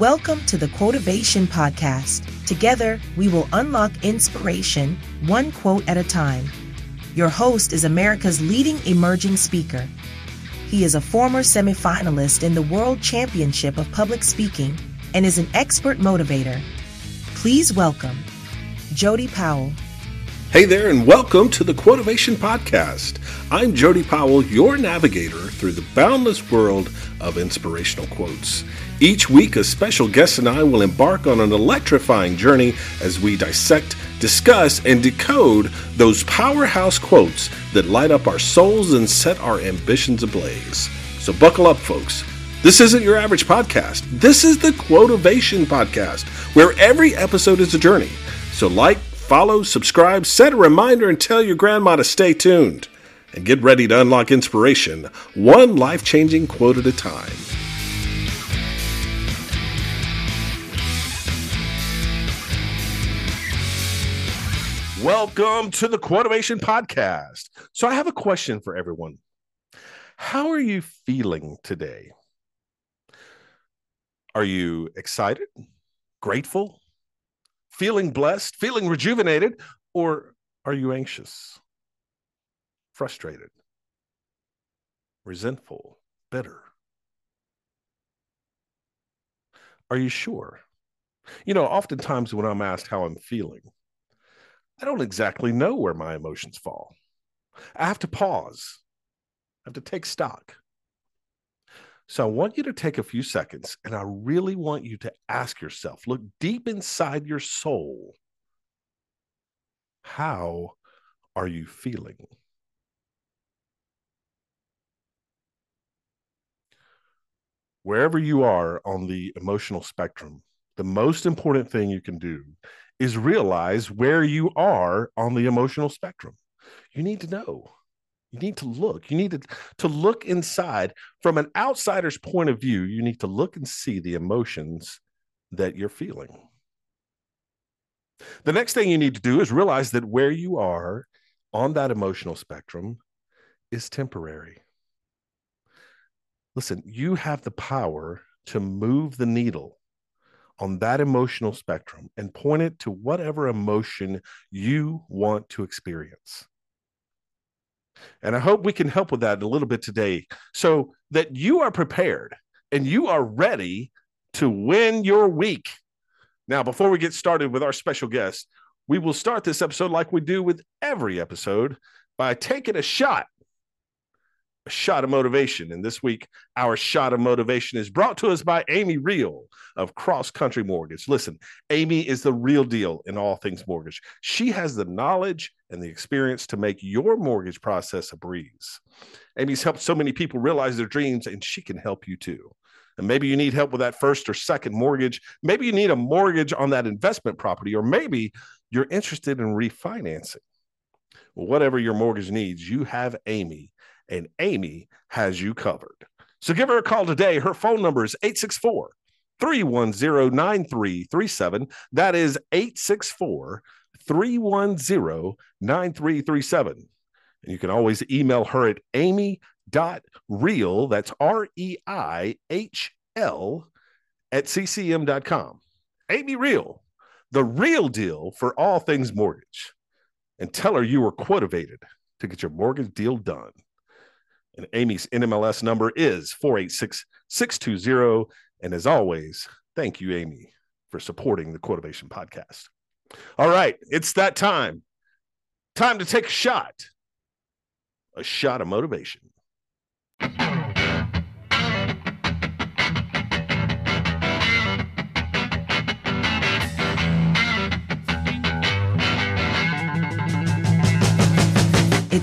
Welcome to the Quotivation Podcast. Together, we will unlock inspiration, one quote at a time. Your host is America's leading emerging speaker. He is a former semifinalist in the World Championship of Public Speaking and is an expert motivator. Please welcome Jody Powell. Hey there, and welcome to the Quotivation Podcast. I'm Jody Powell, your navigator through the boundless world of inspirational quotes. Each week, a special guest and I will embark on an electrifying journey as we dissect, discuss, and decode those powerhouse quotes that light up our souls and set our ambitions ablaze. So, buckle up, folks. This isn't your average podcast. This is the Quotivation Podcast, where every episode is a journey. So, like, follow, subscribe, set a reminder, and tell your grandma to stay tuned. And get ready to unlock inspiration, one life changing quote at a time. Welcome to the Quotivation Podcast. So, I have a question for everyone. How are you feeling today? Are you excited, grateful, feeling blessed, feeling rejuvenated, or are you anxious, frustrated, resentful, bitter? Are you sure? You know, oftentimes when I'm asked how I'm feeling, I don't exactly know where my emotions fall. I have to pause, I have to take stock. So I want you to take a few seconds and I really want you to ask yourself look deep inside your soul. How are you feeling? Wherever you are on the emotional spectrum, the most important thing you can do is realize where you are on the emotional spectrum. You need to know. You need to look. You need to, to look inside from an outsider's point of view. You need to look and see the emotions that you're feeling. The next thing you need to do is realize that where you are on that emotional spectrum is temporary. Listen, you have the power to move the needle on that emotional spectrum and point it to whatever emotion you want to experience. And I hope we can help with that a little bit today so that you are prepared and you are ready to win your week. Now, before we get started with our special guest, we will start this episode like we do with every episode by taking a shot shot of motivation. And this week, our shot of motivation is brought to us by Amy Reihl of Cross Country Mortgage. Listen, Amy is the real deal in all things mortgage. She has the knowledge and the experience to make your mortgage process a breeze. Amy's helped so many people realize their dreams, and she can help you too. And maybe you need help with that first or second mortgage. Maybe you need a mortgage on that investment property, or maybe you're interested in refinancing. Well, whatever your mortgage needs, you have Amy and Amy has you covered. So give her a call today. Her phone number is 864 310 9337. That is 864 310 9337. And you can always email her at amy.reihl, that's R E I H L, at ccm.com. Amy Reihl, the real deal for all things mortgage. And tell her you were quotivated to get your mortgage deal done. And Amy's NMLS number is 486 620. And as always, thank you, Amy, for supporting the Quotivation Podcast. All right, it's that time. Time to take a shot. A shot of motivation.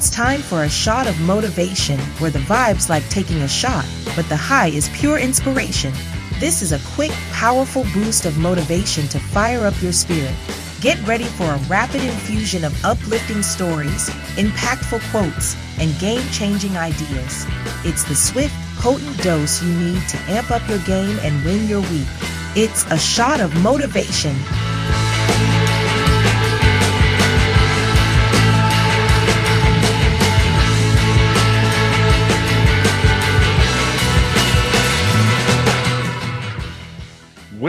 It's time for a shot of motivation where the vibe's like taking a shot, but the high is pure inspiration. This is a quick, powerful boost of motivation to fire up your spirit. Get ready for a rapid infusion of uplifting stories, impactful quotes, and game changing ideas. It's the swift, potent dose you need to amp up your game and win your week. It's a shot of motivation.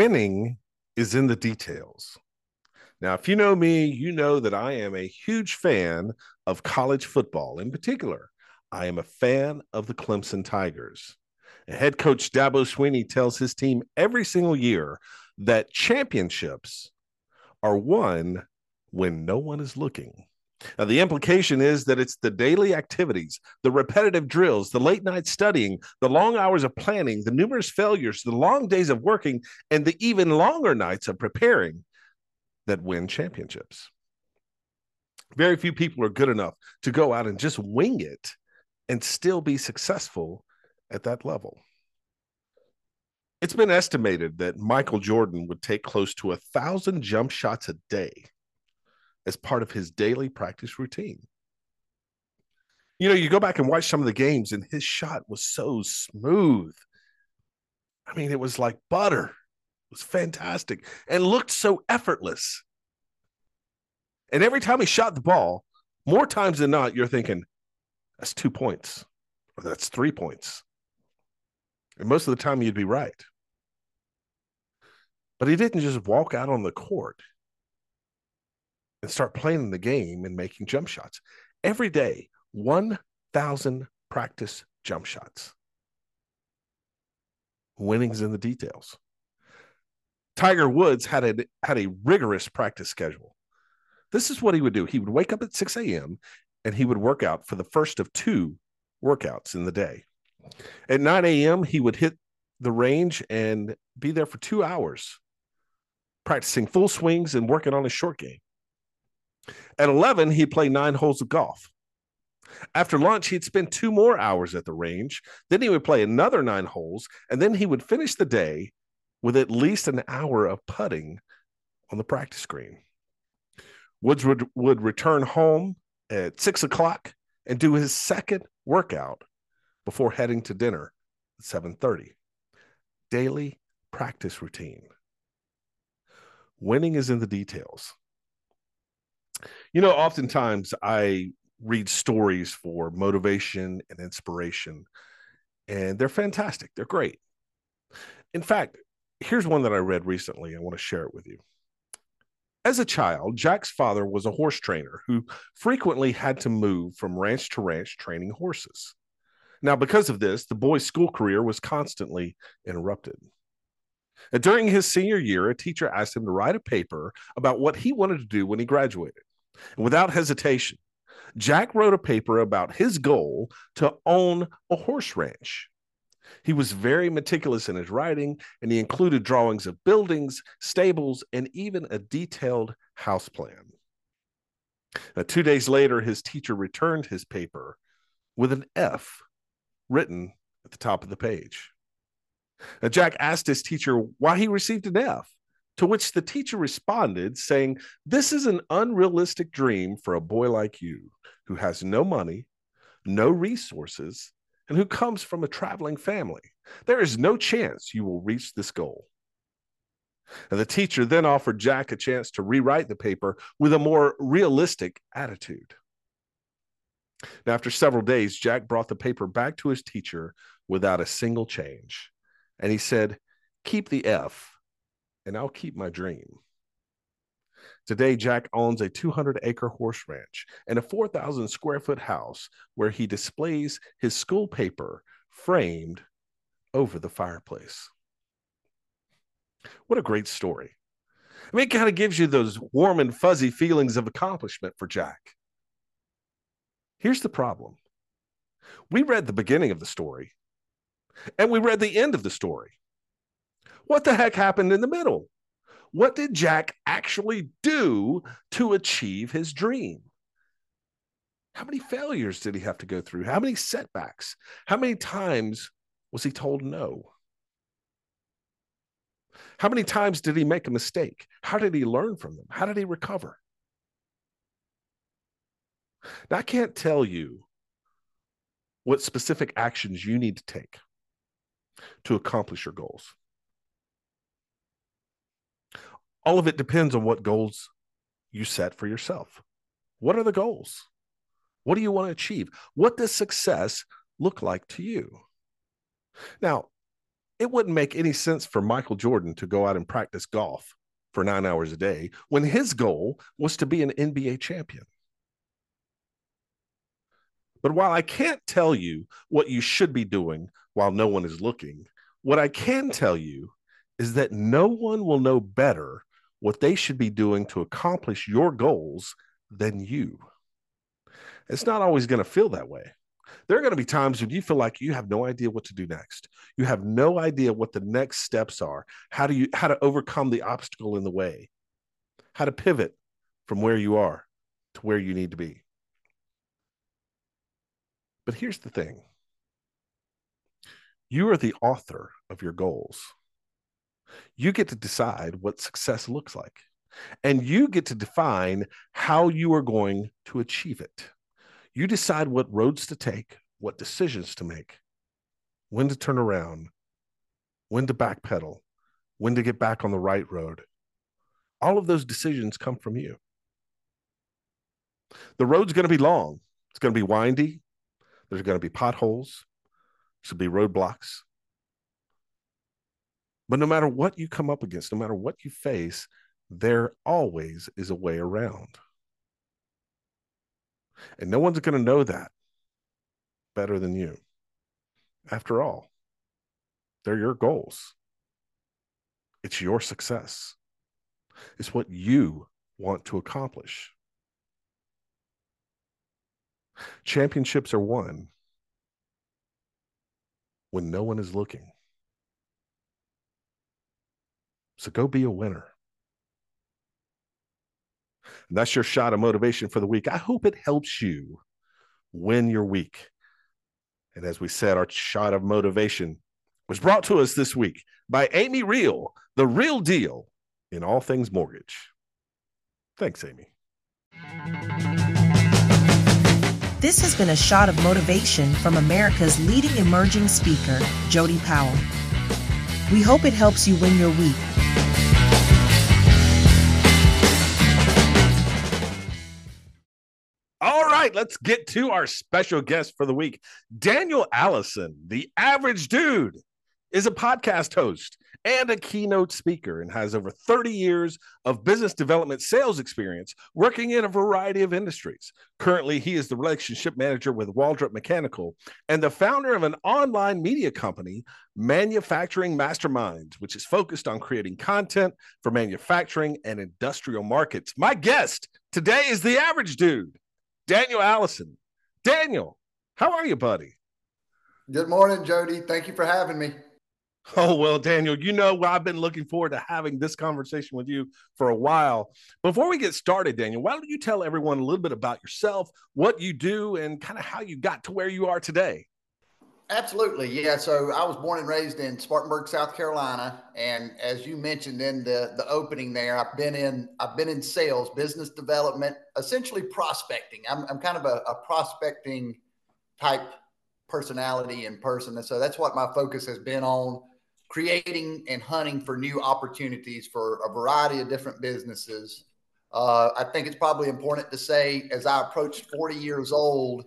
Winning is in the details. Now, if you know me, you know that I am a huge fan of college football. In particular, I am a fan of the Clemson Tigers. Head coach Dabo Swinney tells his team every single year that championships are won when no one is looking. Now, the implication is that it's the daily activities, the repetitive drills, the late night studying, the long hours of planning, the numerous failures, the long days of working, and the even longer nights of preparing that win championships. Very few people are good enough to go out and just wing it and still be successful at that level. It's been estimated that Michael Jordan would take close to a thousand jump shots a day as part of his daily practice routine. You know, you go back and watch some of the games, and his shot was so smooth. I mean, it was like butter. It was fantastic and looked so effortless. And every time he shot the ball, more times than not, you're thinking, that's two points or that's three points. And most of the time, you'd be right. But he didn't just walk out on the court and start playing the game and making jump shots. Every day, 1,000 practice jump shots. Winning's in the details. Tiger Woods had a had a rigorous practice schedule. This is what he would do. He would wake up at 6 a.m. and he would work out for the first of two workouts in the day. At 9 a.m., he would hit the range and be there for two hours, practicing full swings and working on his short game. At 11, he'd play nine holes of golf. After lunch, he'd spend two more hours at the range. Then he would play another nine holes, and then he would finish the day with at least an hour of putting on the practice green. Woods would, would return home at six o'clock and do his second workout before heading to dinner at 7:30. Daily practice routine. Winning is in the details. You know, oftentimes I read stories for motivation and inspiration, and they're fantastic. They're great. In fact, here's one that I read recently. I want to share it with you. As a child, Jack's father was a horse trainer who frequently had to move from ranch to ranch training horses. Now, because of this, the boy's school career was constantly interrupted. During his senior year, a teacher asked him to write a paper about what he wanted to do when he graduated. And without hesitation, Jack wrote a paper about his goal to own a horse ranch. He was very meticulous in his writing, and he included drawings of buildings, stables, and even a detailed house plan. Now, two days later, his teacher returned his paper with an F written at the top of the page. Now, Jack asked his teacher why he received an F. To which the teacher responded, saying, This is an unrealistic dream for a boy like you who has no money, no resources, and who comes from a traveling family. There is no chance you will reach this goal. And the teacher then offered Jack a chance to rewrite the paper with a more realistic attitude. Now, after several days, Jack brought the paper back to his teacher without a single change. And he said, Keep the F and I'll keep my dream. Today, Jack owns a 200 acre horse ranch and a 4,000 square foot house where he displays his school paper framed over the fireplace. What a great story. I mean, it kind of gives you those warm and fuzzy feelings of accomplishment for Jack. Here's the problem we read the beginning of the story and we read the end of the story. What the heck happened in the middle? What did Jack actually do to achieve his dream? How many failures did he have to go through? How many setbacks? How many times was he told no? How many times did he make a mistake? How did he learn from them? How did he recover? Now, I can't tell you what specific actions you need to take to accomplish your goals. All of it depends on what goals you set for yourself. What are the goals? What do you want to achieve? What does success look like to you? Now, it wouldn't make any sense for Michael Jordan to go out and practice golf for nine hours a day when his goal was to be an NBA champion. But while I can't tell you what you should be doing while no one is looking, what I can tell you is that no one will know better what they should be doing to accomplish your goals than you. It's not always going to feel that way. There are going to be times when you feel like you have no idea what to do next. You have no idea what the next steps are. How do you how to overcome the obstacle in the way? How to pivot from where you are to where you need to be. But here's the thing. You are the author of your goals. You get to decide what success looks like. And you get to define how you are going to achieve it. You decide what roads to take, what decisions to make, when to turn around, when to backpedal, when to get back on the right road. All of those decisions come from you. The road's going to be long, it's going to be windy, there's going to be potholes, there's going to be roadblocks. But no matter what you come up against, no matter what you face, there always is a way around. And no one's going to know that better than you. After all, they're your goals. It's your success. It's what you want to accomplish. Championships are won when no one is looking. So go be a winner. And that's your shot of motivation for the week. I hope it helps you win your week. And as we said, our shot of motivation was brought to us this week by Amy Reihl, the real deal in all things mortgage. Thanks, Amy. This has been a shot of motivation from America's leading emerging speaker, Jody Powell. We hope it helps you win your week right, let's get to our special guest for the week. Daniel Allison, the average dude, is a podcast host and a keynote speaker and has over 30 years of business development sales experience working in a variety of industries. Currently, he is the relationship manager with Waldrop Mechanical and the founder of an online media company, Manufacturing Masterminds, which is focused on creating content for manufacturing and industrial markets. My guest today is the average dude. Daniel Allison. Daniel, how are you, buddy? Good morning, Jody. Thank you for having me. Oh, well, Daniel, you know, I've been looking forward to having this conversation with you for a while. Before we get started, Daniel, why don't you tell everyone a little bit about yourself, what you do, and kind of how you got to where you are today? Absolutely. Yeah. So I was born and raised in Spartanburg, South Carolina. And as you mentioned in the, the opening there, I've been in I've been in sales, business development, essentially prospecting. I'm, I'm kind of a, a prospecting type personality in person. And so that's what my focus has been on creating and hunting for new opportunities for a variety of different businesses. Uh, I think it's probably important to say as I approached 40 years old,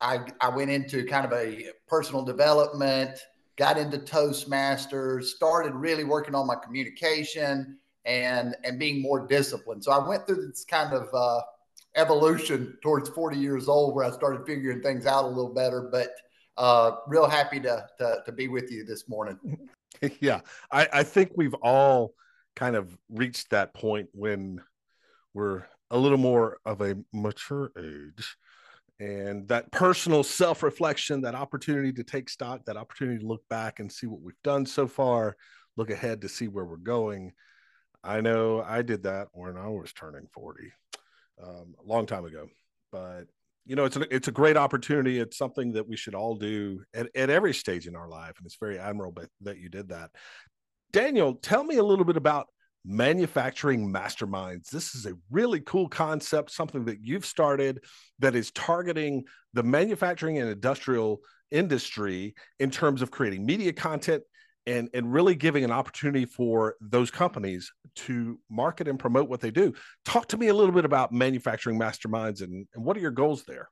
I, I went into kind of a personal development, got into Toastmasters, started really working on my communication and and being more disciplined. So I went through this kind of uh, evolution towards 40 years old where I started figuring things out a little better. But uh, real happy to, to, to be with you this morning. Yeah, I, I think we've all kind of reached that point when we're a little more of a mature age and that personal self-reflection that opportunity to take stock that opportunity to look back and see what we've done so far look ahead to see where we're going. I know i did that when i was turning 40 um, a long time ago but you know it's a, it's a great opportunity. It's something that we should all do at, at every stage in our life and it's very admirable that you did that. Daniel tell me a little bit about manufacturing masterminds. This is a really cool concept, something that you've started that is targeting the manufacturing and industrial industry in terms of creating media content and, and really giving an opportunity for those companies to market and promote what they do. Talk to me a little bit about manufacturing masterminds and, and what are your goals there?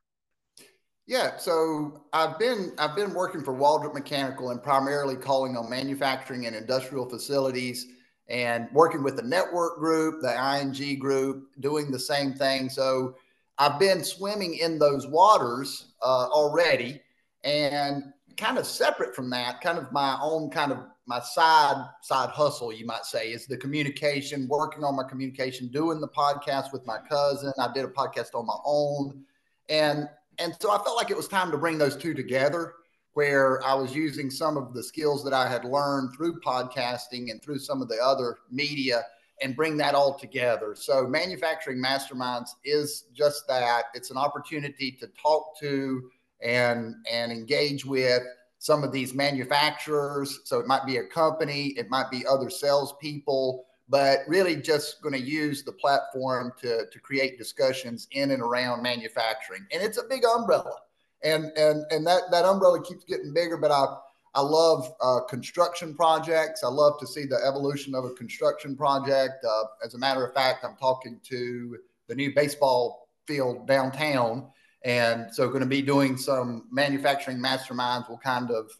Yeah, so I've been I've been working for Waldrop Mechanical and primarily calling on manufacturing and industrial facilities and working with the network group, the ING group, doing the same thing. So I've been swimming in those waters uh, already, and kind of separate from that, kind of my own kind of my side side hustle, you might say, is the communication, working on my communication, doing the podcast with my cousin. I did a podcast on my own, and and so I felt like it was time to bring those two together, where I was using some of the skills that I had learned through podcasting and through some of the other media and bring that all together. So, manufacturing masterminds is just that. It's an opportunity to talk to and and engage with some of these manufacturers. So it might be a company, it might be other salespeople, but really just going to use the platform to to create discussions in and around manufacturing. And it's a big umbrella, and and and that that umbrella keeps getting bigger. But I I love uh, construction projects. I love to see the evolution of a construction project. Uh, as a matter of fact, I'm talking to the new baseball field downtown. And so, going to be doing some manufacturing masterminds. We'll kind of,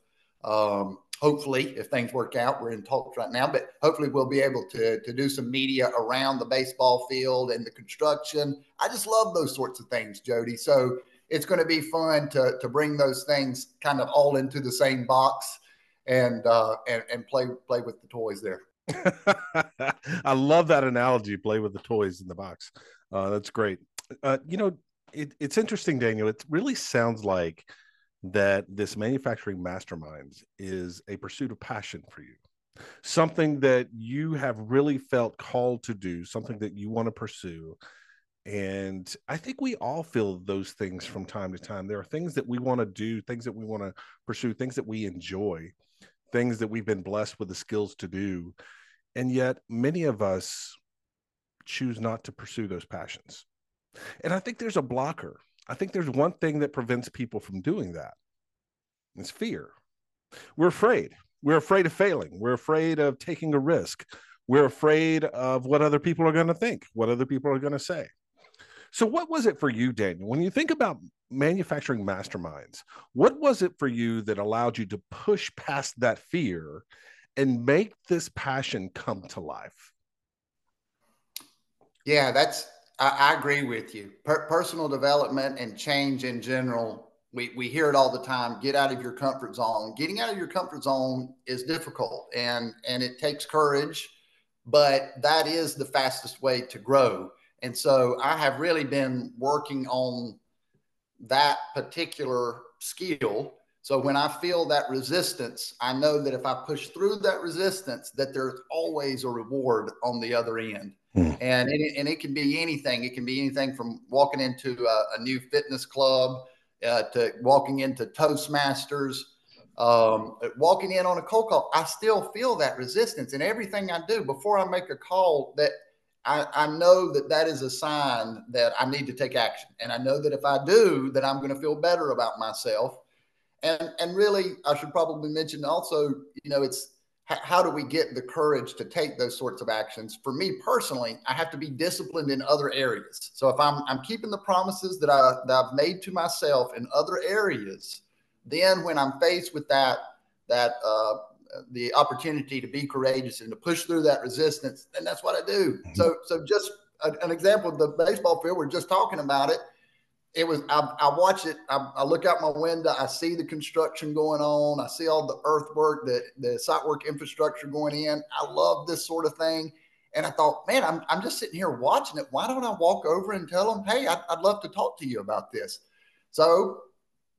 um, hopefully, if things work out, we're in talks right now, but hopefully, we'll be able to, to do some media around the baseball field and the construction. I just love those sorts of things, Jody. So, it's going to be fun to to bring those things kind of all into the same box and uh, and and play play with the toys there. I love that analogy. Play with the toys in the box. Uh, that's great. Uh, you know, it, it's interesting, Daniel. It really sounds like that this manufacturing masterminds is a pursuit of passion for you something that you have really felt called to do something that you want to pursue and I think we all feel those things from time to time. There are things that we want to do, things that we want to pursue, things that we enjoy, things that we've been blessed with the skills to do. And yet, many of us choose not to pursue those passions. And I think there's a blocker. I think there's one thing that prevents people from doing that it's fear. We're afraid. We're afraid of failing. We're afraid of taking a risk. We're afraid of what other people are going to think, what other people are going to say. So, what was it for you, Daniel? When you think about manufacturing masterminds, what was it for you that allowed you to push past that fear and make this passion come to life? Yeah, that's, I, I agree with you. Per- personal development and change in general, we, we hear it all the time get out of your comfort zone. Getting out of your comfort zone is difficult and, and it takes courage, but that is the fastest way to grow and so I have really been working on that particular skill. So when I feel that resistance, I know that if I push through that resistance, that there's always a reward on the other end. Hmm. And, it, and it can be anything. It can be anything from walking into a, a new fitness club uh, to walking into Toastmasters, um, walking in on a cold call. I still feel that resistance in everything I do before I make a call that – I, I know that that is a sign that I need to take action. And I know that if I do, that I'm going to feel better about myself. And, and really, I should probably mention also, you know, it's how do we get the courage to take those sorts of actions? For me personally, I have to be disciplined in other areas. So if I'm, I'm keeping the promises that, I, that I've made to myself in other areas, then when I'm faced with that, that uh, the opportunity to be courageous and to push through that resistance, and that's what I do. Mm-hmm. So, so just a, an example of the baseball field, we're just talking about it. It was I, I watch it. I, I, look out my window. I see the construction going on. I see all the earthwork, the the site work infrastructure going in. I love this sort of thing. And I thought, man, I'm, I'm just sitting here watching it. Why don't I walk over and tell them, hey, I'd, I'd love to talk to you about this? So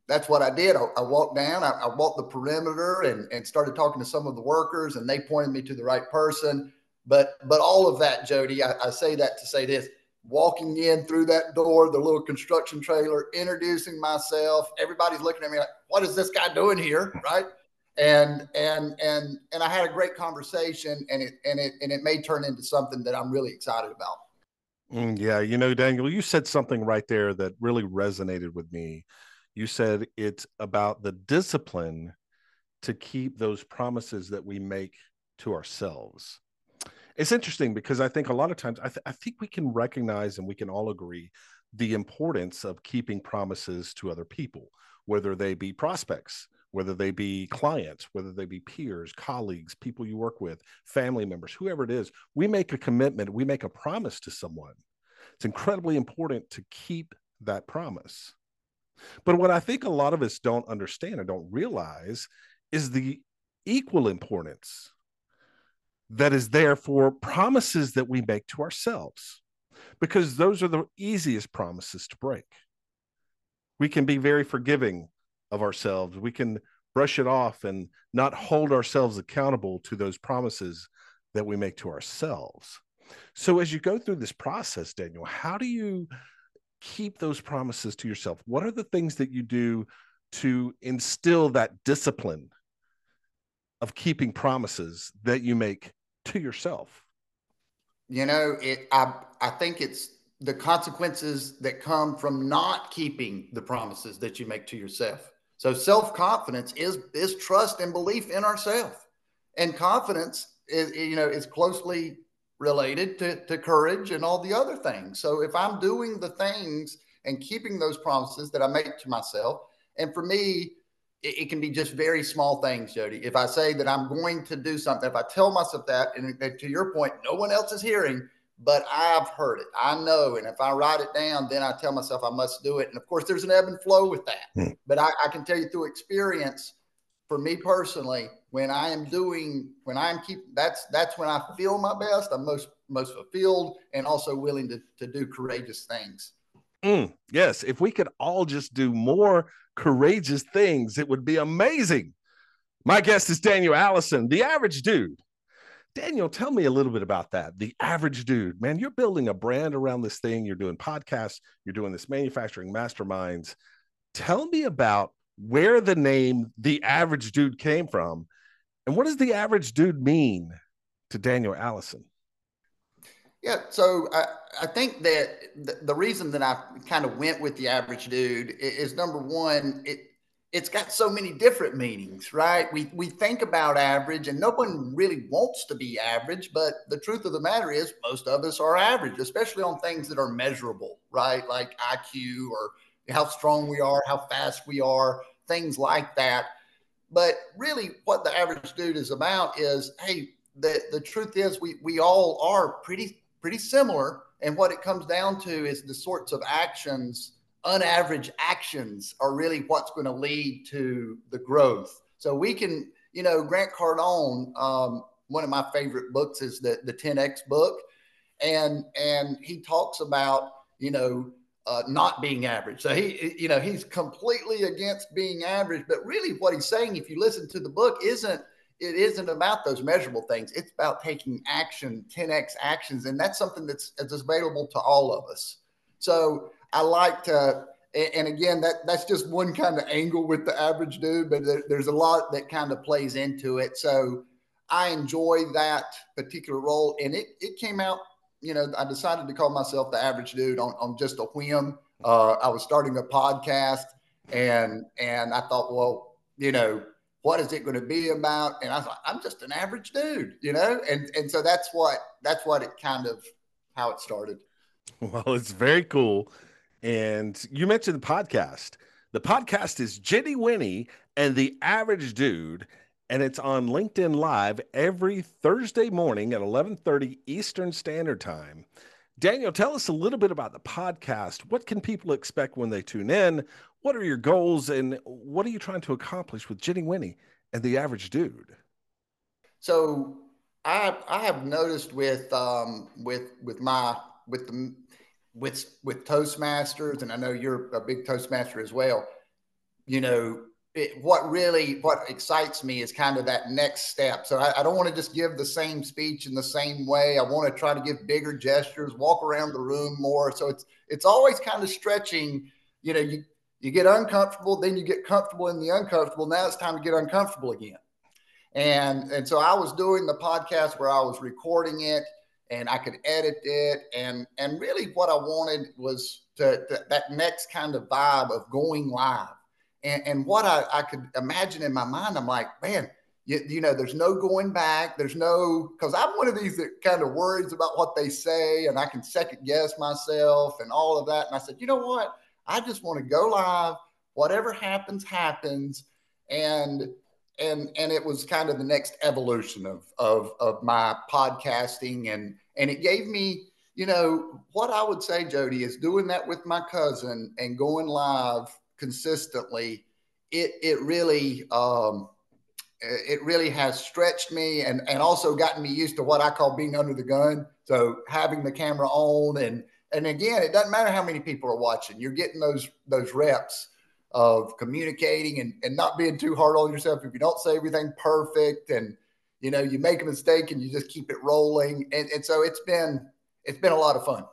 that's what I did. I, I walked down, I, I, walked the perimeter and, and started talking to some of the workers, and they pointed me to the right person. But but all of that, Jody, I, I say that to say this: walking in through that door, the little construction trailer, introducing myself, everybody's looking at me like, "What is this guy doing here?" Right? And and and and I had a great conversation, and it and it and it may turn into something that I'm really excited about. Mm, yeah, you know, Daniel, you said something right there that really resonated with me you said it's about the discipline to keep those promises that we make to ourselves. It's interesting because I think a lot of times I, th- I think we can recognize and we can all agree the importance of keeping promises to other people, whether they be prospects, whether they be clients, whether they be peers, colleagues, people you work with, family members, whoever it is. We make a commitment, we make a promise to someone. It's incredibly important to keep that promise. But what I think a lot of us don't understand and don't realize is the equal importance that is there for promises that we make to ourselves, because those are the easiest promises to break. We can be very forgiving of ourselves. We can brush it off and not hold ourselves accountable to those promises that we make to ourselves. So, as you go through this process, Daniel, how do you keep those promises to yourself? What are the things that you do to instill that discipline of keeping promises that you make to yourself? You know, it I I think it's the consequences that come from not keeping the promises that you make to yourself. So self-confidence is is trust and belief in ourselves. And confidence is you know is closely related to, to courage and all the other things. So if I'm doing the things and keeping those promises that I make to myself, and for me, it, it, can be just very small things, Jody. If I say that I'm going to do something, if I tell myself that, and, and to your point, no one else is hearing, but I've heard it. I know. And if I write it down, then I tell myself I must do it. And of course, there's an ebb and flow with that. Hmm. But I, I, can tell you through experience, for me personally, when I am doing, when I'm keep, that's that's when I feel my best. I'm most most fulfilled and also willing to to do courageous things. Mm, yes, if we could all just do more courageous things, it would be amazing. My guest is Daniel Allison, the average dude. Daniel, tell me a little bit about that. The average dude, man, you're building a brand around this thing. You're doing podcasts, you're doing this manufacturing masterminds. Tell me about where the name the average dude came from and what does the average dude mean to Daniel Allison? Yeah, so I, I think that the, the reason that I kind of went with the average dude is, is number one, it it's got so many different meanings, right? We we think about average, and no one really wants to be average, but the truth of the matter is, most of us are average, especially on things that are measurable, right? Like IQ or how strong we are, how fast we are, things like that. But really, what the average dude is about is, hey, the the truth is, we we all are pretty pretty similar, and what it comes down to is the sorts of actions unaverage actions are really what's going to lead to the growth. So we can, you know, Grant Cardone, um, one of my favorite books is the the 10x book, and and he talks about you know uh, not being average. So he, you know, he's completely against being average. But really, what he's saying, if you listen to the book, isn't it isn't about those measurable things. It's about taking action, 10x actions, and that's something that's, that's available to all of us. So I like to, and again, that that's just one kind of angle with the average dude, but there, there's a lot that kind of plays into it. So I enjoy that particular role, and it it came out. You know, I decided to call myself the average dude on on just a whim. Uh, I was starting a podcast, and and I thought, well, you know, what is it going to be about? And I thought, I'm just an average dude, you know, and and so that's what that's what it kind of how it started. Well, it's very cool and you mentioned the podcast. The podcast is Jenny Winnie and the Average Dude, and it's on LinkedIn Live every Thursday morning at 11:30 Eastern Standard Time. Daniel, tell us a little bit about the podcast. What can people expect when they tune in? What are your goals, and what are you trying to accomplish with Jenny Winnie and the Average Dude? So, I I have noticed with um, with with my with the with with Toastmasters, and I know you're a big Toastmaster as well. You know, what really what excites me is kind of that next step. So I, I don't want to just give the same speech in the same way. I want to try to give bigger gestures, walk around the room more. So it's it's always kind of stretching. You know, you you get uncomfortable, then you get comfortable in the uncomfortable. Now it's time to get uncomfortable again. And and so I was doing the podcast where I was recording it and I could edit it. And and really, what I wanted was to, to that next kind of vibe of going live. And, and what I, I could imagine in my mind, I'm like, man, you, you know, there's no going back. There's no, because I'm one of these that kind of worries about what they say and I can second guess myself and all of that. And I said, you know what? I just want to go live. Whatever happens, happens. And, and, and it was kind of the next evolution of, of, of my podcasting. And, and it gave me, you know, what I would say, Jody, is doing that with my cousin and going live consistently. It, it really, um, it really has stretched me and, and also gotten me used to what I call being under the gun. So having the camera on and and again, it doesn't matter how many people are watching. You're getting those those reps of communicating and, and not being too hard on yourself. If you don't say everything perfect and you know you make a mistake and you just keep it rolling. And, and so it's been it's been a lot of fun.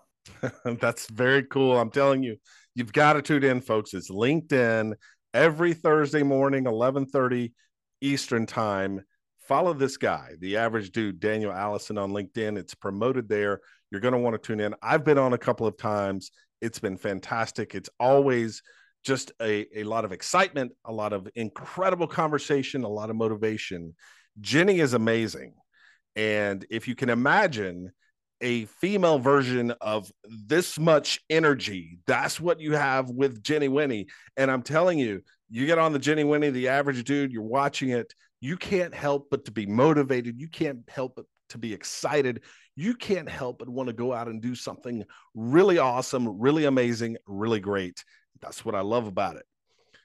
That's very cool. I'm telling you, you've got to tune in, folks. It's LinkedIn every Thursday morning, 1130 Eastern time. Follow this guy, the average dude, Daniel Allison on LinkedIn. It's promoted there. You're going to want to tune in. I've been on a couple of times. It's been fantastic. It's always just a, a lot of excitement, a lot of incredible conversation, a lot of motivation. Jenny is amazing. And if you can imagine a female version of this much energy, that's what you have with Jenny Winnie. And I'm telling you, you get on the Jenny Winnie, the average dude, you're watching it, you can't help but to be motivated. You can't help but to be excited. You can't help but want to go out and do something really awesome, really amazing, really great. That's what I love about it.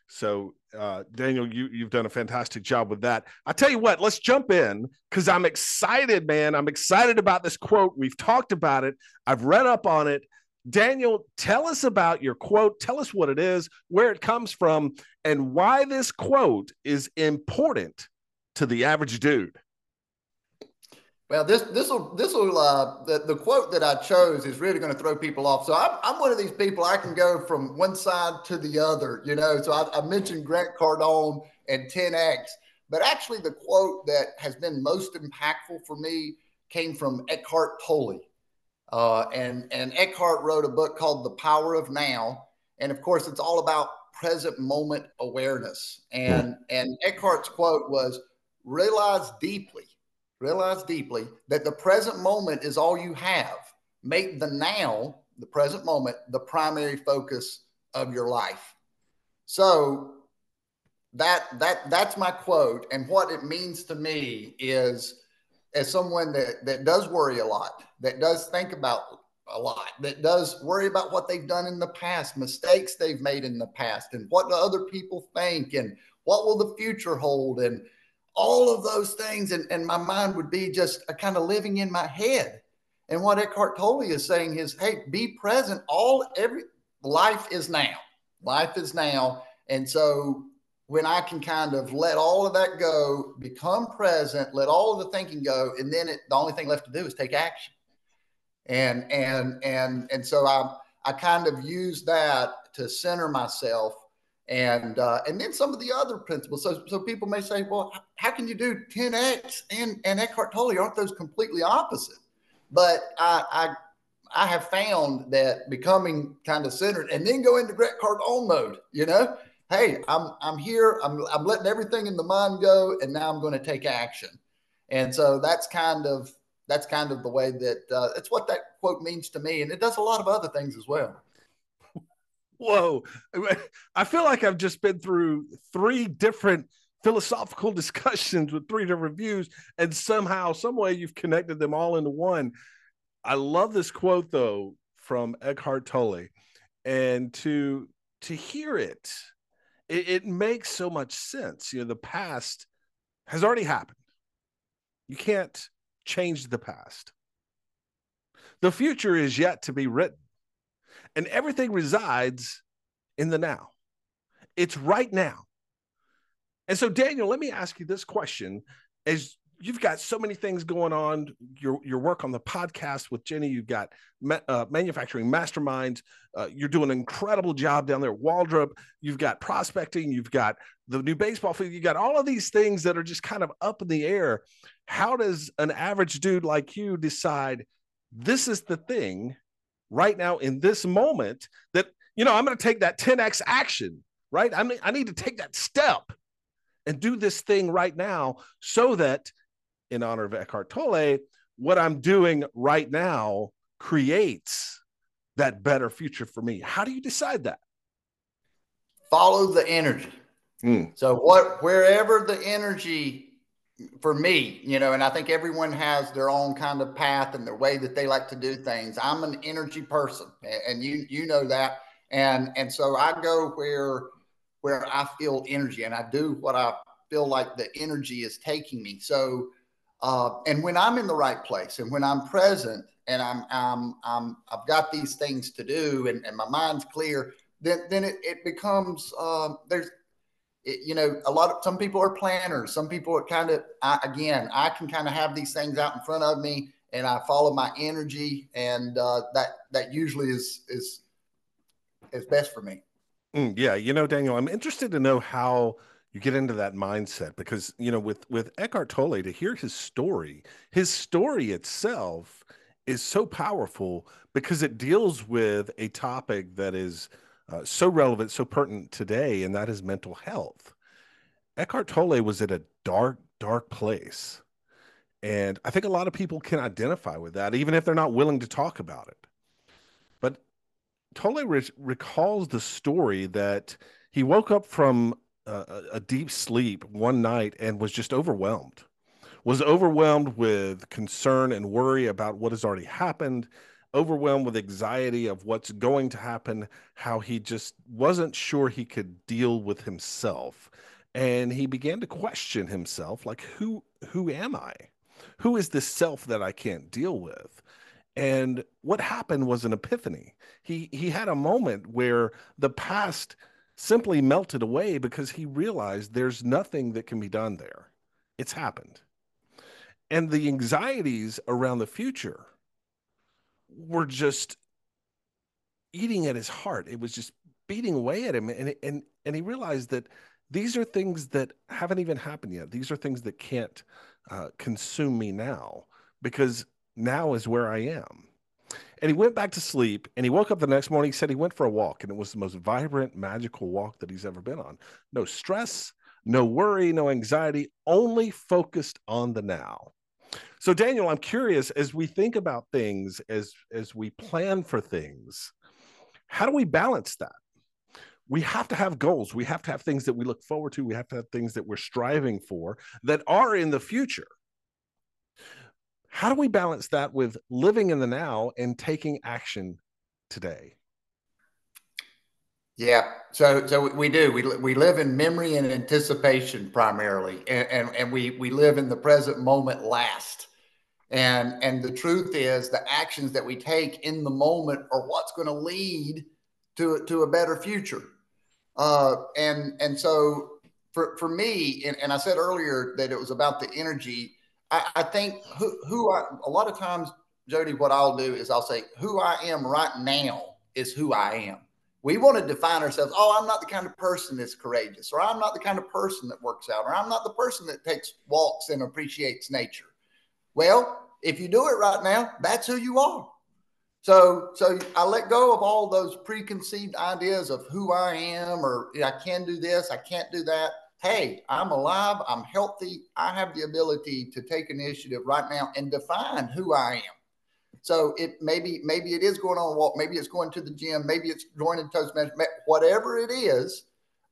So, uh, Daniel, you you've done a fantastic job with that. I tell you what, let's jump in because I'm excited, man. I'm excited about this quote. We've talked about it. I've read up on it. Daniel, tell us about your quote. Tell us what it is, where it comes from, and why this quote is important to the average dude. Well, this this will this will uh, the the quote that I chose is really going to throw people off. So I'm I'm one of these people. I can go from one side to the other, you know. So I, I mentioned Grant Cardone and 10x, but actually the quote that has been most impactful for me came from Eckhart Tolle. Uh, and and Eckhart wrote a book called The Power of Now, and of course, it's all about present moment awareness. And and Eckhart's quote was, "Realize deeply, realize deeply that the present moment is all you have. Make the now, the present moment, the primary focus of your life." So that that that's my quote, and what it means to me is as someone that, that does worry a lot, that does think about a lot, that does worry about what they've done in the past, mistakes they've made in the past, and what do other people think, and what will the future hold, and all of those things. And, and my mind would be just uh, a kind of living in my head. And what Eckhart Tolle is saying is, hey, be present. All every life is now. Life is now. And so when I can kind of let all of that go, become present, let all of the thinking go, and then it, the only thing left to do is take action. And and and and so I I kind of use that to center myself, and uh, and then some of the other principles. So so people may say, well, how can you do 10x and and Eckhart Tolle? Aren't those completely opposite? But I I I have found that becoming kind of centered and then go into Grant Cardone mode, you know, hey, I'm I'm here. I'm I'm letting everything in the mind go, and now I'm going to take action. And so that's kind of that's kind of the way that uh, it's what that quote means to me, and it does a lot of other things as well. Whoa, I feel like I've just been through three different philosophical discussions with three different views, and somehow, some way, you've connected them all into one. I love this quote though from Eckhart Tolle, and to to hear it it, it makes so much sense. You know, the past has already happened. You can't change the past. The future is yet to be written, and everything resides in the now. It's right now. And so, Daniel, let me ask you this question as you've got so many things going on. Your your work on the podcast with Jenny. You've got ma- uh, manufacturing masterminds. Uh, you're doing an incredible job down there at Waldrop. You've got prospecting. You've got the new baseball field. You got all of these things that are just kind of up in the air. How does an average dude like you decide this is the thing right now in this moment that you know I'm going to take that 10x action? Right. I mean, I need to take that step and do this thing right now so that in honor of Eckhart Tolle, what I'm doing right now creates that better future for me. How do you decide that? Follow the energy. Mm. So what wherever the energy for me, you know, and I think everyone has their own kind of path and their way that they like to do things. I'm an energy person, and you you know that, and and so I go where where I feel energy, and I do what I feel like the energy is taking me. So, uh, and when I'm in the right place, and when I'm present, and I'm I'm, I'm I've got these things to do, and, and my mind's clear, then then it, it becomes uh, there's it, you know, a lot of some people are planners. Some people are kind of, I, again, I can kind of have these things out in front of me and I follow my energy. And uh, that, that usually is, is, is best for me. Mm, yeah. You know, Daniel, I'm interested to know how you get into that mindset because, you know, with, with Eckhart Tolle to hear his story, his story itself is so powerful because it deals with a topic that is, uh, so relevant, so pertinent today, and that is mental health. Eckhart Tolle was at a dark, dark place. And I think a lot of people can identify with that, even if they're not willing to talk about it. But Tolle re- recalls the story that he woke up from a, a deep sleep one night and was just overwhelmed, was overwhelmed with concern and worry about what has already happened, overwhelmed with anxiety of what's going to happen, how he just wasn't sure he could deal with himself. And he began to question himself like who who am I? Who is this self that I can't deal with? And what happened was an epiphany. He he had a moment where the past simply melted away because he realized there's nothing that can be done there. It's happened. And the anxieties around the future were just eating at his heart. It was just beating away at him, and and and he realized that these are things that haven't even happened yet. These are things that can't uh, consume me now because now is where I am. And he went back to sleep and he woke up the next morning. He said he went for a walk and it was the most vibrant, magical walk that he's ever been on. No stress, no worry, no anxiety, only focused on the now. So Daniel, I'm curious as we think about things, as as we plan for things, how do we balance that? We have to have goals. We have to have things that we look forward to. We have to have things that we're striving for that are in the future. How do we balance that with living in the now and taking action today? Yeah, so so we do. We we live in memory and anticipation primarily, and and, and we we live in the present moment last. And and the truth is, the actions that we take in the moment are what's going to lead to to a better future. Uh, and and so for for me, and, and I said earlier that it was about the energy. I, I think who who I a lot of times, Jody, what I'll do is I'll say who I am right now is who I am we want to define ourselves oh i'm not the kind of person that's courageous or i'm not the kind of person that works out or i'm not the person that takes walks and appreciates nature well if you do it right now that's who you are so so i let go of all those preconceived ideas of who i am or i can do this i can't do that hey i'm alive i'm healthy i have the ability to take initiative right now and define who i am so it maybe maybe it is going on a walk, maybe it's going to the gym, maybe it's joining Toastmasters, whatever it is.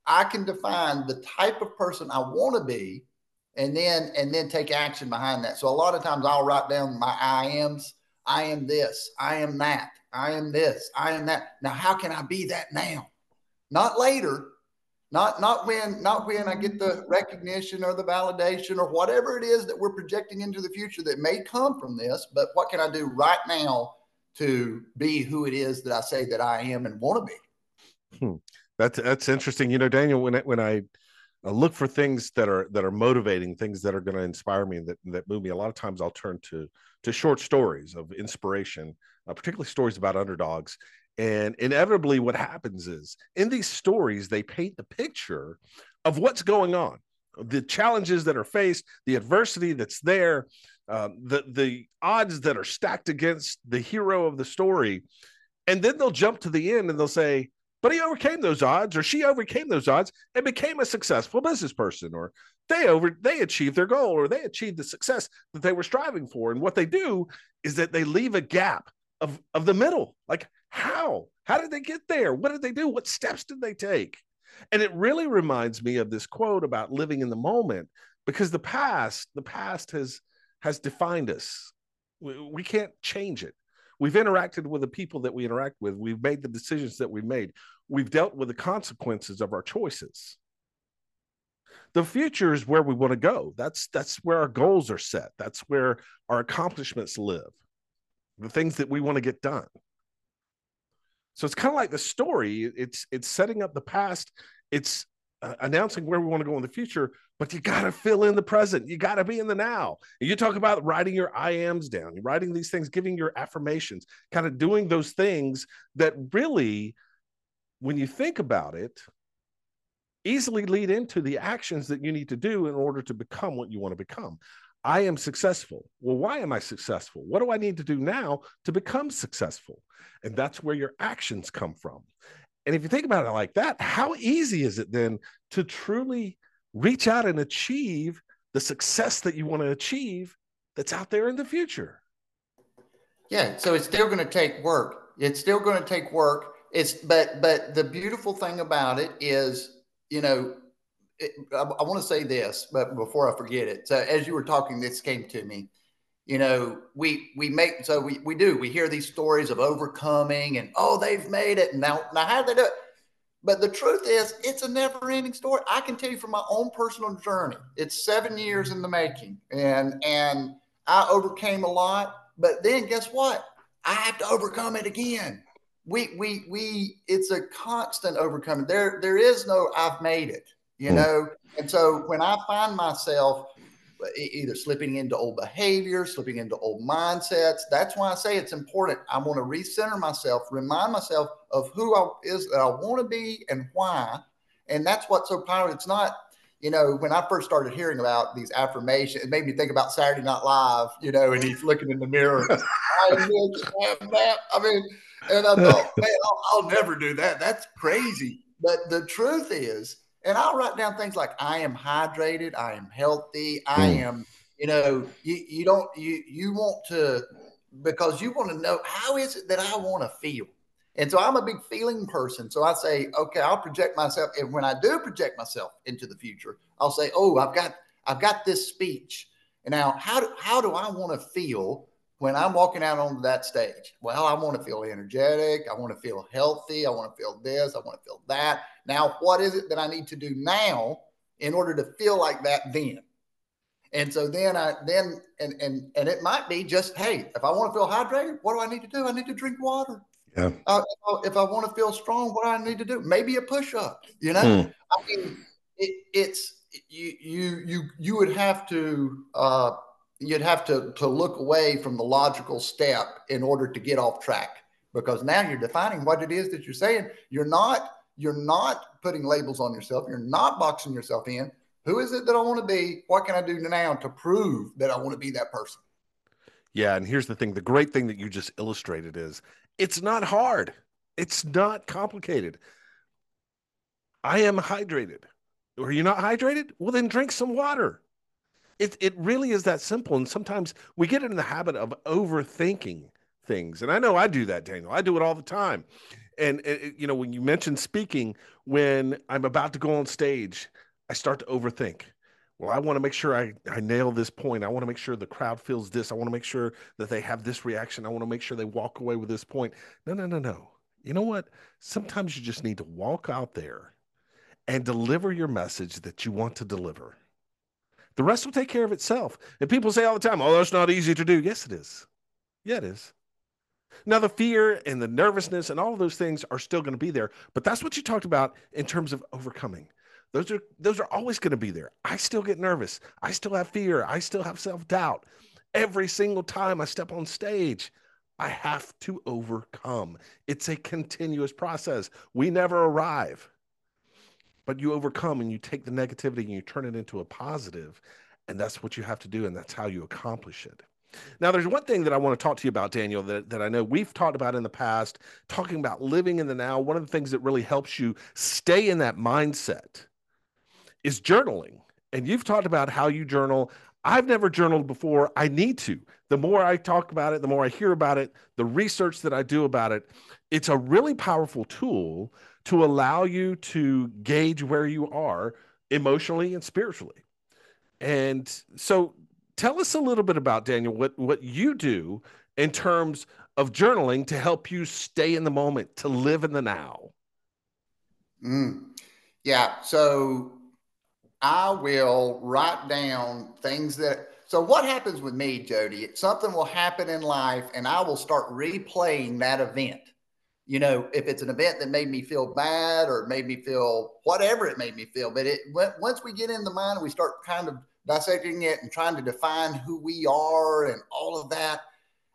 I can define the type of person I want to be, and then and then take action behind that. So a lot of times I'll write down my I ams. I am this. I am that. I am this. I am that. Now, how can I be that now? Not later, not not when not when I get the recognition or the validation or whatever it is that we're projecting into the future that may come from this, but what can I do right now to be who it is that I say that I am and want to be? Hmm. That's that's interesting. You know, Daniel, when I, when I look for things that are that are motivating, things that are going to inspire me and that that move me, a lot of times I'll turn to to short stories of inspiration, uh, particularly stories about underdogs. And inevitably, what happens is in these stories, they paint the picture of what's going on, the challenges that are faced, the adversity that's there, um, the the odds that are stacked against the hero of the story, and then they'll jump to the end and they'll say, but he overcame those odds or she overcame those odds and became a successful business person or they over they achieved their goal or they achieved the success that they were striving for. And what they do is that they leave a gap of of the middle. Like how? How did they get there? What did they do? What steps did they take? And it really reminds me of this quote about living in the moment because the past the past has has defined us. We, we can't change it we've interacted with the people that we interact with. We've made the decisions that we made. We've dealt with the consequences of our choices. The future is where we want to go. That's that's where our goals are set. That's where our accomplishments live. The things that we want to get done. So it's kind of like the story. It's it's setting up the past. It's uh, announcing where we want to go in the future but you got to fill in the present you got to be in the now and you talk about writing your i ams down writing these things giving your affirmations kind of doing those things that really when you think about it easily lead into the actions that you need to do in order to become what you want to become. I am successful. Well, why am I successful? What do I need to do now to become successful? And that's where your actions come from. And if you think about it like that, how easy is it then to truly reach out and achieve the success that you want to achieve that's out there in the future? Yeah, so it's still going to take work. It's still going to take work. It's but but the beautiful thing about it is you know, it, I, I want to say this, but before I forget it. So as you were talking, this came to me. You know, we we make so we we do we hear these stories of overcoming and oh they've made it and now now how did they do it? But the truth is, it's a never-ending story. I can tell you from my own personal journey. It's seven years in the making, and and I overcame a lot. But then guess what? I have to overcome it again we we we it's a constant overcoming. There there is no I've made it, you hmm. know. And so when I find myself either slipping into old behavior, slipping into old mindsets, that's why I say it's important. I want to recenter myself, remind myself of who I is that I want to be and why. And that's what's so powerful. It's not you know, when I first started hearing about these affirmations, it made me think about Saturday Night Live, you know, and he's looking in the mirror. I, I mean, and I thought, man, I'll, I'll never do that. That's crazy. But the truth is, and I'll write down things like I am hydrated, I am healthy, I mm. am, you know, you, you don't you you want to because you want to know how is it that I want to feel. And so I'm a big feeling person. So I say, okay, I'll project myself. And when I do project myself into the future, I'll say, oh, I've got I've got this speech. And now how do how do I want to feel when I'm walking out onto that stage, well, I want to feel energetic. I want to feel healthy. I want to feel this. I want to feel that. Now, what is it that I need to do now in order to feel like that then? And so then I then and and and it might be just hey, if I want to feel hydrated, what do I need to do? I need to drink water. Yeah. Uh, if I want to feel strong, what do I need to do? Maybe a push up. You know, hmm. I mean, it, it's you you you you would have to. uh you'd have to, to look away from the logical step in order to get off track because now you're defining what it is that you're saying. You're not you're not putting labels on yourself. You're not boxing yourself in. Who is it that I want to be? What can I do now to prove that I want to be that person? Yeah, and here's the thing: the great thing that you just illustrated is it's not hard. It's not complicated. I am hydrated. Are you not hydrated? Well, then drink some water. It it really is that simple. And sometimes we get in the habit of overthinking things. And I know I do that, Daniel. I do it all the time. And it, you know, when you mentioned speaking, when I'm about to go on stage, I start to overthink. Well, I want to make sure I, I nail this point. I want to make sure the crowd feels this. I want to make sure that they have this reaction. I want to make sure they walk away with this point. No, no, no, no. You know what? Sometimes you just need to walk out there and deliver your message that you want to deliver. The rest will take care of itself. And people say all the time, oh, that's not easy to do. Yes, it is. Yeah, it is. Now, the fear and the nervousness and all of those things are still going to be there, but that's what you talked about in terms of overcoming. Those are those are always going to be there. I still get nervous. I still have fear. I still have self-doubt. Every single time I step on stage, I have to overcome. It's a continuous process. We never arrive but you overcome and you take the negativity and you turn it into a positive and that's what you have to do and that's how you accomplish it Now, there's one thing that I want to talk to you about, Daniel, that, that I know we've talked about in the past, talking about living in the now. One of the things that really helps you stay in that mindset is journaling. And you've talked about how you journal. I've never journaled before. I need to. The more I talk about it, the more I hear about it, the research that I do about it, it's a really powerful tool to allow you to gauge where you are emotionally and spiritually. And so tell us a little bit about Daniel what what you do in terms of journaling to help you stay in the moment, to live in the now. Mm. Yeah, so I will write down things that. So what happens with me, Jody? Something will happen in life, and I will start replaying that event. You know, if it's an event that made me feel bad or made me feel whatever it made me feel, but it once we get in the mind, we start kind of dissecting it and trying to define who we are and all of that.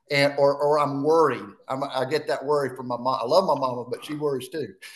And or or I'm worried. I'm, i get that worry from my mom. I love my mama, but she worries too.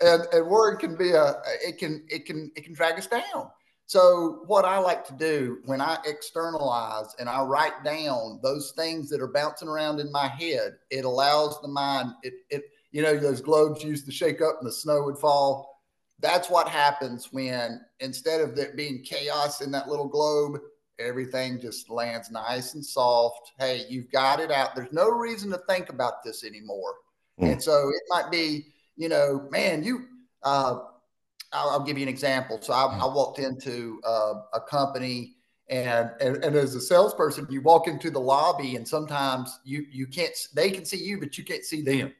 and and worry can be a it can it can it can drag us down. So what I like to do when I externalize and I write down those things that are bouncing around in my head, it allows the mind. It it you know those globes used to shake up and the snow would fall that's what happens when instead of there being chaos in that little globe, everything just lands nice and soft. Hey, you've got it out. There's no reason to think about this anymore. Mm. And so it might be, you know, man, you, uh, I'll, I'll give you an example. So I, I walked into uh, a company and, and, and as a salesperson, you walk into the lobby and sometimes you, you can't, they can see you, but you can't see them.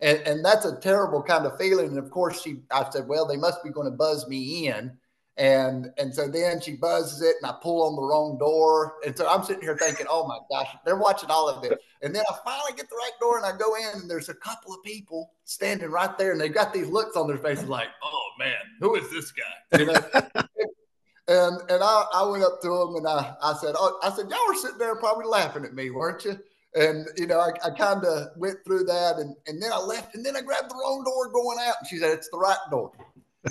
And, and that's a terrible kind of feeling. And of course, she, I said, well, they must be going to buzz me in. And, and so then she buzzes it and I pull on the wrong door. And so I'm sitting here thinking, oh my gosh, they're watching all of this. And then I finally get the right door and I go in and there's a couple of people standing right there and they've got these looks on their faces like, oh man, who is this guy? You know? and and I, I went up to them and I, I said, oh, I said, y'all were sitting there probably laughing at me, weren't you? And you know, I, I kind of went through that, and and then I left, and then I grabbed the wrong door going out, and she said it's the right door.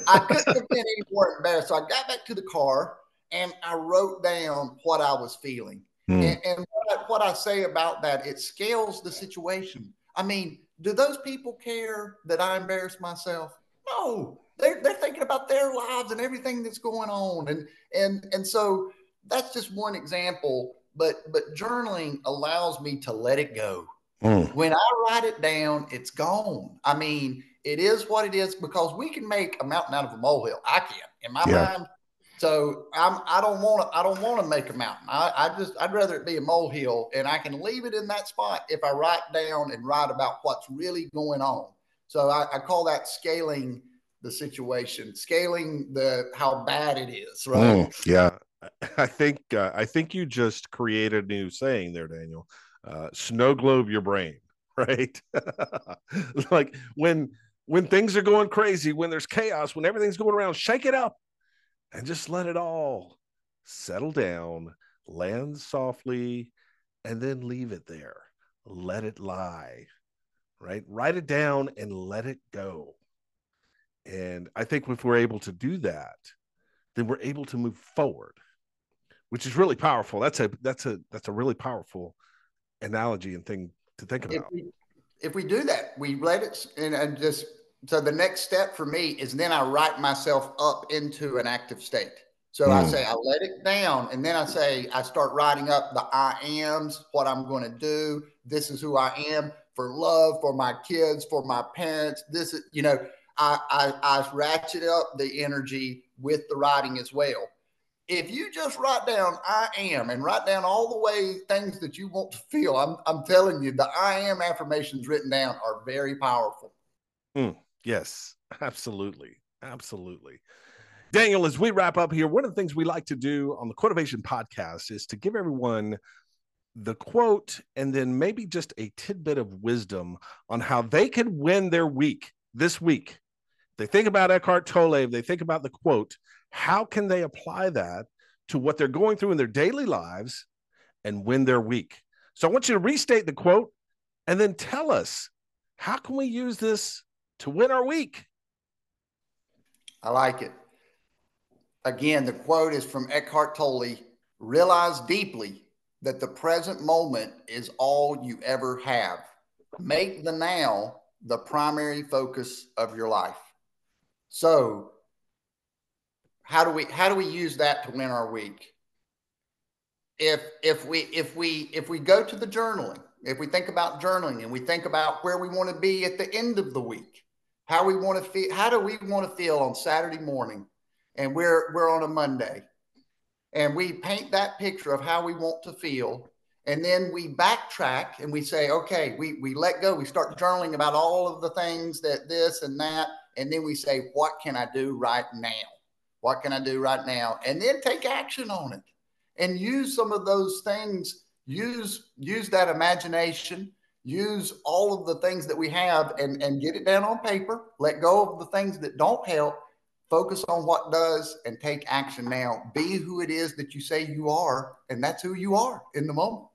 I couldn't have been any more embarrassed. So I got back to the car and I wrote down what I was feeling. Mm. And, and what, I, what I say about that, it scales the situation. I mean, do those people care that I embarrass myself? No, they're, they're thinking about their lives and everything that's going on. And, and, and so that's just one example but but journaling allows me to let it go. Mm. When I write it down, it's gone. I mean, it is what it is because we can make a mountain out of a molehill. I can in my yeah. mind. So I'm I don't want to I don't want to make a mountain. I, I just I'd rather it be a molehill and I can leave it in that spot if I write down and write about what's really going on. So I, I call that scaling the situation, scaling the how bad it is, right? Mm, yeah. I think uh, I think you just created a new saying there, Daniel. Uh, snow globe your brain, right? like when when things are going crazy, when there's chaos, when everything's going around, shake it up and just let it all settle down, land softly, and then leave it there. Let it lie, right? Write it down and let it go. And I think if we're able to do that, then we're able to move forward which is really powerful. That's a that's a that's a really powerful analogy and thing to think about. We, if we do that, we let it and, and just so the next step for me is then I write myself up into an active state. So mm. I hmm. say I let it down, and then I say I start writing up the I ams, what I'm going to do. This is who I am for love, for my kids, for my parents. This is you know I I, I ratchet up the energy with the writing as well if you just write down I am and write down all the way things that you want to feel, I'm, I'm telling you, the I am affirmations written down are very powerful. Mm, yes, absolutely. Absolutely. Daniel, as we wrap up here, one of the things we like to do on the Quotivation podcast is to give everyone the quote and then maybe just a tidbit of wisdom on how they can win their week this week. They think about Eckhart Tolle, they think about the quote, how can they apply that to what they're going through in their daily lives and win their week? So I want you to restate the quote and then tell us how can we use this to win our week? I like it. Again, the quote is from Eckhart Tolle Realize deeply that the present moment is all you ever have. Make the now the primary focus of your life. So, how do we how do we use that to win our week? If if we if we if we go to the journaling, if we think about journaling and we think about where we want to be at the end of the week, how we want to feel, how do we want to feel on Saturday morning, and we're we're on a Monday, and we paint that picture of how we want to feel, and then we backtrack and we say, okay, we we let go, we start journaling about all of the things that this and that, and then we say, what can I do right now? What can I do right now? And then take action on it, and use some of those things. Use use that imagination use all of the things that we have and, and get it down on paper, let go of the things that don't help, focus on what does, and take action now. Be who it is that you say you are, and that's who you are in the moment.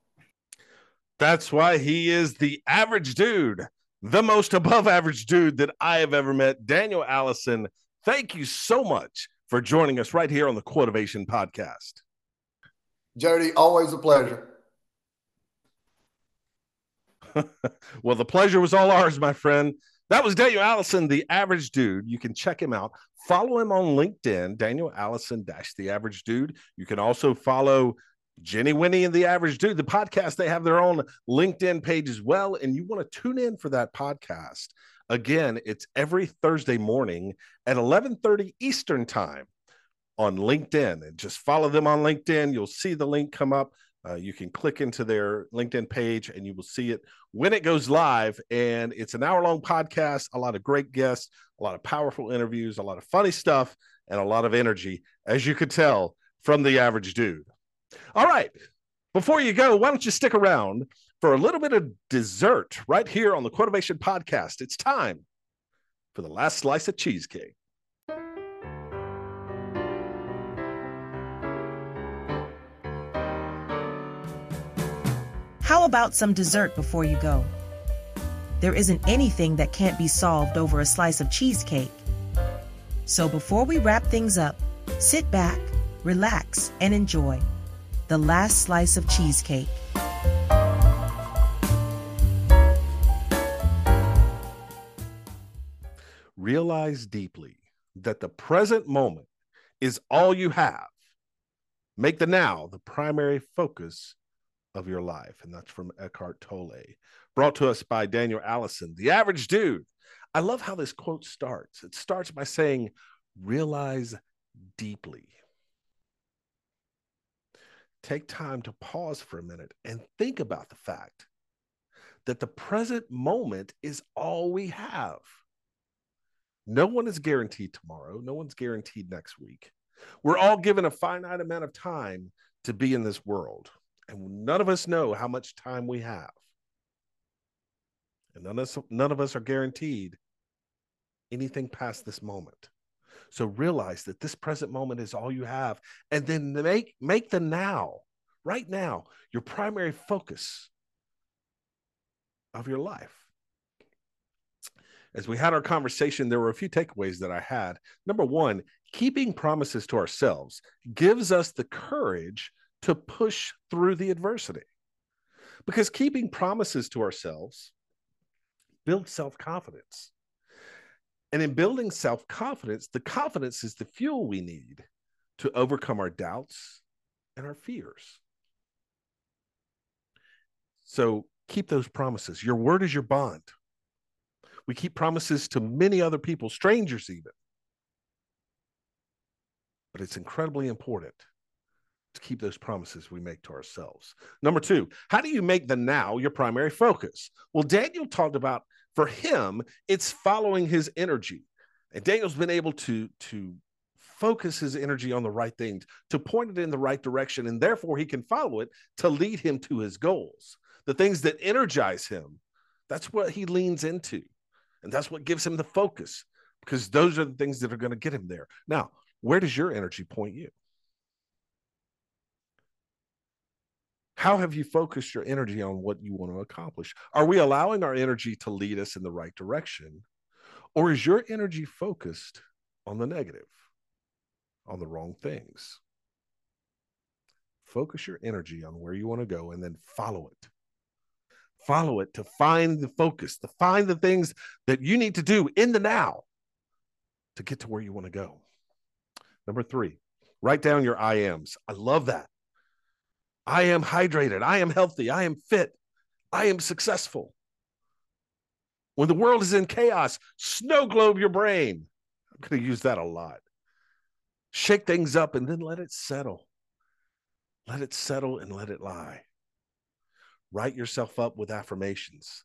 That's why he is the average dude, the most above average dude that I have ever met. Daniel Allison, thank you so much for joining us right here on the Quotivation Podcast. Jody, always a pleasure. well, the pleasure was all ours, my friend. That was Daniel Allison, the average dude. You can check him out. Follow him on LinkedIn, Daniel Allison dash the average dude. You can also follow Jenny Winnie and the average dude, the podcast. They have their own LinkedIn page as well. And you want to tune in for that podcast. Again, it's every Thursday morning at 11:30 Eastern time on LinkedIn. And just follow them on LinkedIn. You'll see the link come up. Uh, you can click into their LinkedIn page and you will see it when it goes live. And it's an hour long podcast, a lot of great guests, a lot of powerful interviews, a lot of funny stuff, and a lot of energy, as you could tell from the average dude. All right. Before you go, why don't you stick around for a little bit of dessert right here on the Quotivation Podcast? It's time for the last slice of cheesecake. How about some dessert before you go? There isn't anything that can't be solved over a slice of cheesecake. So before we wrap things up, sit back, relax, and enjoy the last slice of cheesecake. Realize deeply that the present moment is all you have. Make the now the primary focus of your life. And that's from Eckhart Tolle, brought to us by Daniel Allison, the average dude. I love how this quote starts. It starts by saying, realize deeply. Take time to pause for a minute and think about the fact that the present moment is all we have. No one is guaranteed tomorrow. No one's guaranteed next week. We're all given a finite amount of time to be in this world and none of us know how much time we have. And none of us, none of us are guaranteed anything past this moment. So realize that this present moment is all you have, and then make make the now, right now, your primary focus of your life. As we had our conversation, there were a few takeaways that I had. Number one, keeping promises to ourselves gives us the courage to push through the adversity. Because keeping promises to ourselves builds self confidence. And in building self confidence, the confidence is the fuel we need to overcome our doubts and our fears. So keep those promises. Your word is your bond. We keep promises to many other people, strangers even. But it's incredibly important to keep those promises we make to ourselves. Number two, how do you make the now your primary focus? Well, Daniel talked about for him, it's following his energy. And Daniel's been able to, to focus his energy on the right things, to point it in the right direction, and therefore he can follow it to lead him to his goals. The things that energize him, that's what he leans into. And that's what gives him the focus because those are the things that are going to get him there. Now, where does your energy point you? How have you focused your energy on what you want to accomplish? Are we allowing our energy to lead us in the right direction? Or is your energy focused on the negative, on the wrong things? focus your energy on where you want to go and then follow it. Follow it to find the focus, to find the things that you need to do in the now to get to where you want to go. Number three, write down your I ams. I love that. I am hydrated. I am healthy. I am fit. I am successful. When the world is in chaos, snow globe your brain. I'm going to use that a lot. Shake things up and then let it settle. Let it settle and let it lie. Write yourself up with affirmations.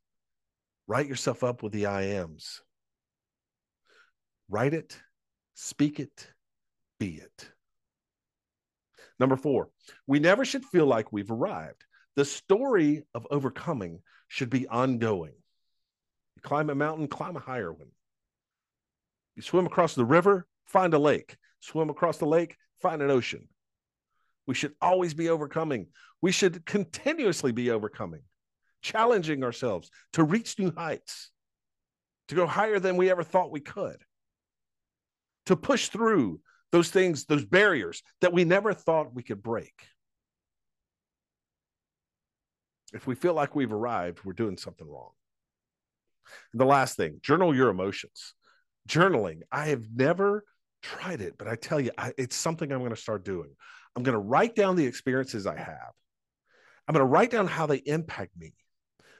Write yourself up with the I ams. Write it, speak it, be it. Number four, we never should feel like we've arrived. The story of overcoming should be ongoing. You climb a mountain, climb a higher one. You swim across the river, find a lake. Swim across the lake, find an ocean. We should always be overcoming. We should continuously be overcoming, challenging ourselves to reach new heights, to go higher than we ever thought we could, to push through those things, those barriers that we never thought we could break. If we feel like we've arrived, we're doing something wrong. And the last thing, journal your emotions. Journaling, I have never tried it, but I tell you, I, it's something I'm going to start doing. I'm going to write down the experiences I have. I'm going to write down how they impact me.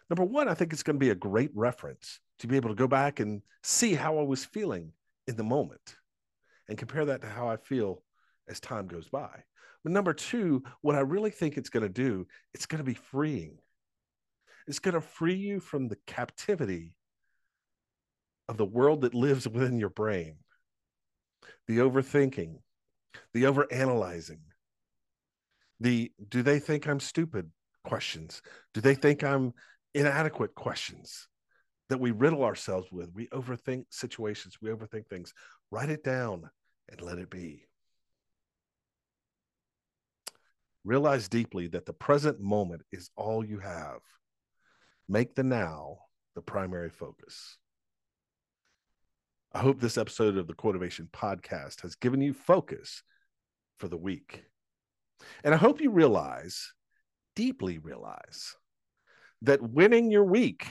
Number one, I think it's going to be a great reference to be able to go back and see how I was feeling in the moment and compare that to how I feel as time goes by. But number two, what I really think it's going to do, it's going to be freeing. It's going to free you from the captivity of the world that lives within your brain, the overthinking, the overanalyzing, the do they think I'm stupid questions? Do they think I'm inadequate questions that we riddle ourselves with? We overthink situations, we overthink things. Write it down and let it be. Realize deeply that the present moment is all you have. Make the now the primary focus. I hope this episode of the Quotivation podcast has given you focus for the week. And I hope you realize, deeply realize, that winning your week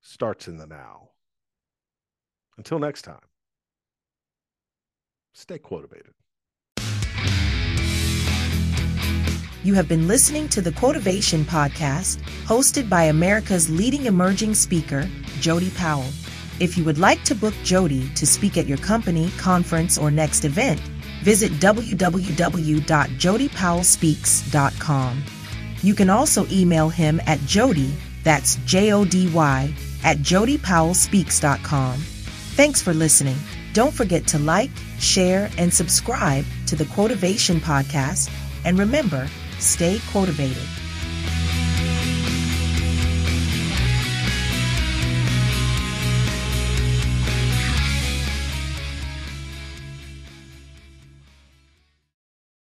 starts in the now. Until next time, stay quotivated. You have been listening to the Quotivation Podcast, hosted by America's leading emerging speaker, Jody Powell. If you would like to book Jody to speak at your company, conference, or next event, visit www.jodypowellspeaks.com. You can also email him at Jody, that's J O D Y, at jodypowellspeaks.com. Thanks for listening. Don't forget to like, share, and subscribe to the Quotivation Podcast. And remember, stay quotivated.